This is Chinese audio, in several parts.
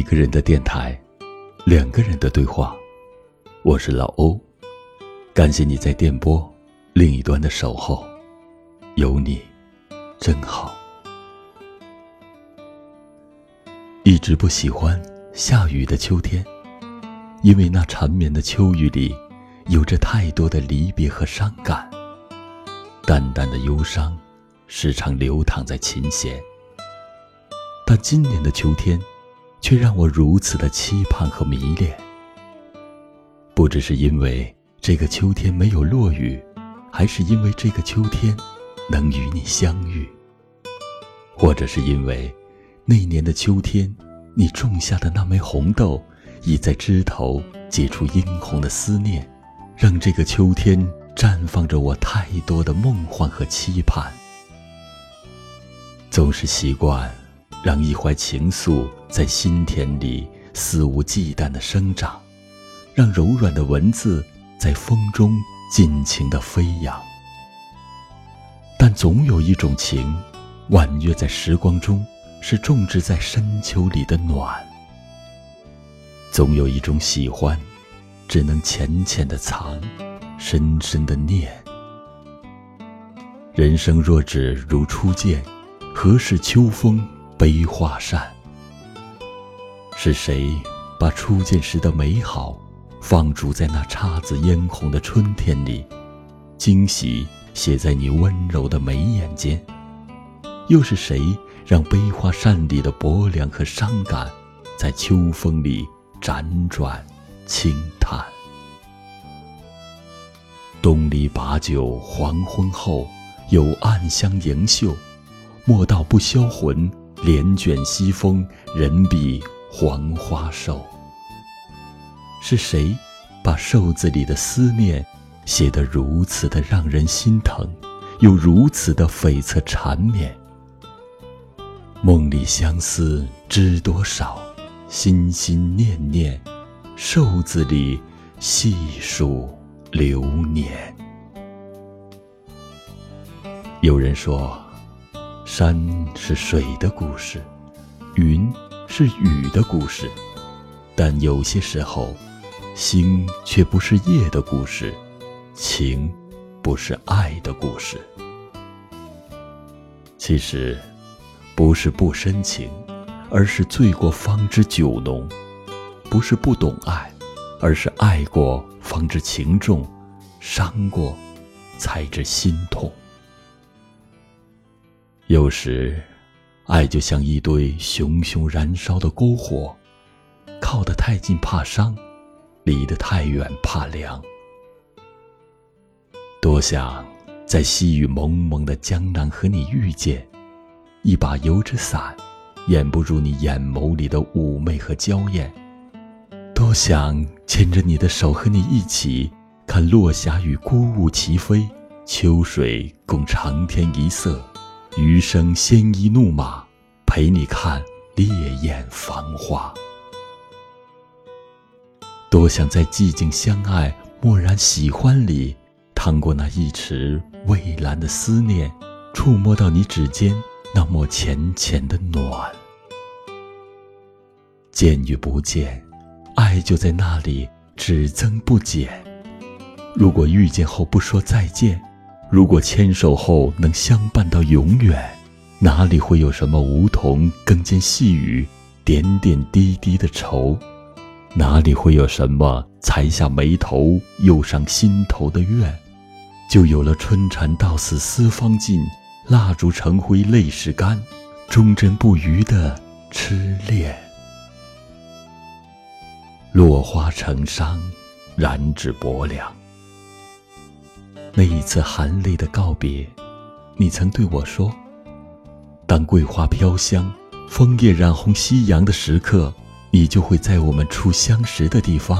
一个人的电台，两个人的对话。我是老欧，感谢你在电波另一端的守候，有你真好。一直不喜欢下雨的秋天，因为那缠绵的秋雨里，有着太多的离别和伤感，淡淡的忧伤，时常流淌在琴弦。但今年的秋天。却让我如此的期盼和迷恋。不只是因为这个秋天没有落雨，还是因为这个秋天能与你相遇，或者是因为那年的秋天，你种下的那枚红豆已在枝头结出殷红的思念，让这个秋天绽放着我太多的梦幻和期盼。总是习惯。让一怀情愫在心田里肆无忌惮地生长，让柔软的文字在风中尽情地飞扬。但总有一种情，婉约在时光中，是种植在深秋里的暖；总有一种喜欢，只能浅浅的藏，深深的念。人生若只如初见，何事秋风？悲画扇，是谁把初见时的美好放逐在那姹紫嫣红的春天里，惊喜写在你温柔的眉眼间？又是谁让悲画扇里的薄凉和伤感，在秋风里辗转轻叹？东篱把酒黄昏后，有暗香盈袖，莫道不销魂。帘卷西风，人比黄花瘦。是谁把瘦字里的思念写得如此的让人心疼，又如此的悱恻缠绵？梦里相思知多少，心心念念，瘦字里细数流年。有人说。山是水的故事，云是雨的故事，但有些时候，星却不是夜的故事，情不是爱的故事。其实，不是不深情，而是醉过方知酒浓；不是不懂爱，而是爱过方知情重，伤过才知心痛。有时，爱就像一堆熊熊燃烧的篝火，靠得太近怕伤，离得太远怕凉。多想在细雨蒙蒙的江南和你遇见，一把油纸伞，掩不住你眼眸里的妩媚和娇艳。多想牵着你的手和你一起看落霞与孤鹜齐飞，秋水共长天一色。余生鲜衣怒马，陪你看烈焰繁华。多想在寂静相爱、默然喜欢里，趟过那一池蔚蓝的思念，触摸到你指尖那抹浅浅的暖。见与不见，爱就在那里，只增不减。如果遇见后不说再见。如果牵手后能相伴到永远，哪里会有什么梧桐更兼细雨，点点滴滴的愁？哪里会有什么才下眉头，又上心头的怨？就有了春蚕到死丝方尽，蜡烛成灰泪始干，忠贞不渝的痴恋。落花成殇，燃指薄凉。那一次含泪的告别，你曾对我说：“当桂花飘香，枫叶染红夕阳的时刻，你就会在我们初相识的地方，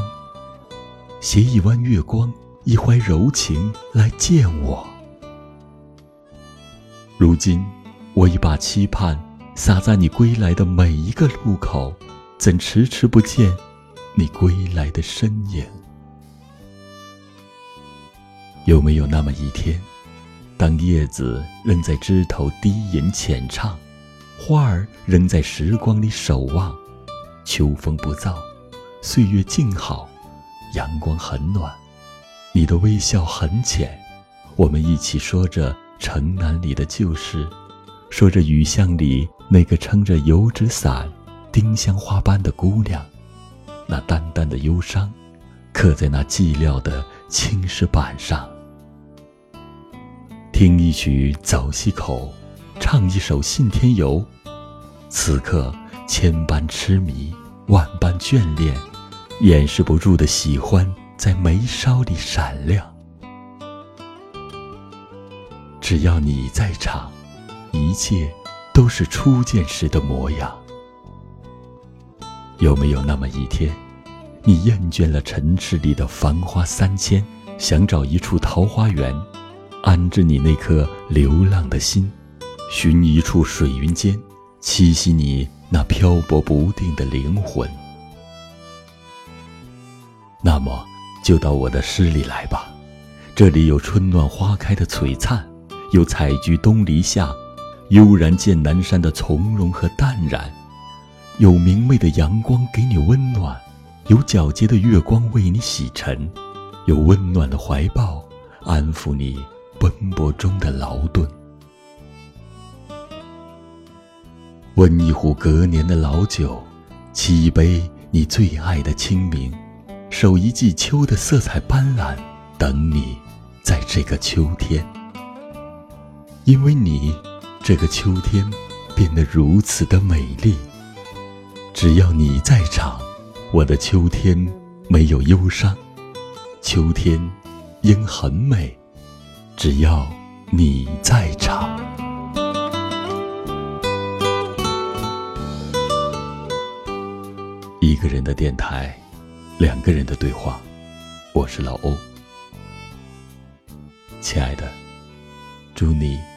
携一弯月光，一怀柔情来见我。”如今，我已把期盼洒在你归来的每一个路口，怎迟迟不见你归来的身影？有没有那么一天，当叶子仍在枝头低吟浅唱，花儿仍在时光里守望，秋风不燥，岁月静好，阳光很暖，你的微笑很浅，我们一起说着城南里的旧事，说着雨巷里那个撑着油纸伞、丁香花般的姑娘，那淡淡的忧伤，刻在那寂寥的青石板上。听一曲《走西口》，唱一首《信天游》，此刻千般痴迷，万般眷恋，掩饰不住的喜欢在眉梢里闪亮。只要你在场，一切都是初见时的模样。有没有那么一天，你厌倦了尘世里的繁花三千，想找一处桃花源？安置你那颗流浪的心，寻一处水云间，栖息你那漂泊不定的灵魂。那么，就到我的诗里来吧。这里有春暖花开的璀璨，有采菊东篱下，悠然见南山的从容和淡然，有明媚的阳光给你温暖，有皎洁的月光为你洗尘，有温暖的怀抱安抚你。奔波中的劳顿，温一壶隔年的老酒，沏一杯你最爱的清明，守一季秋的色彩斑斓，等你，在这个秋天。因为你，这个秋天变得如此的美丽。只要你在场，我的秋天没有忧伤，秋天应很美。只要你在场，一个人的电台，两个人的对话，我是老欧，亲爱的，祝你。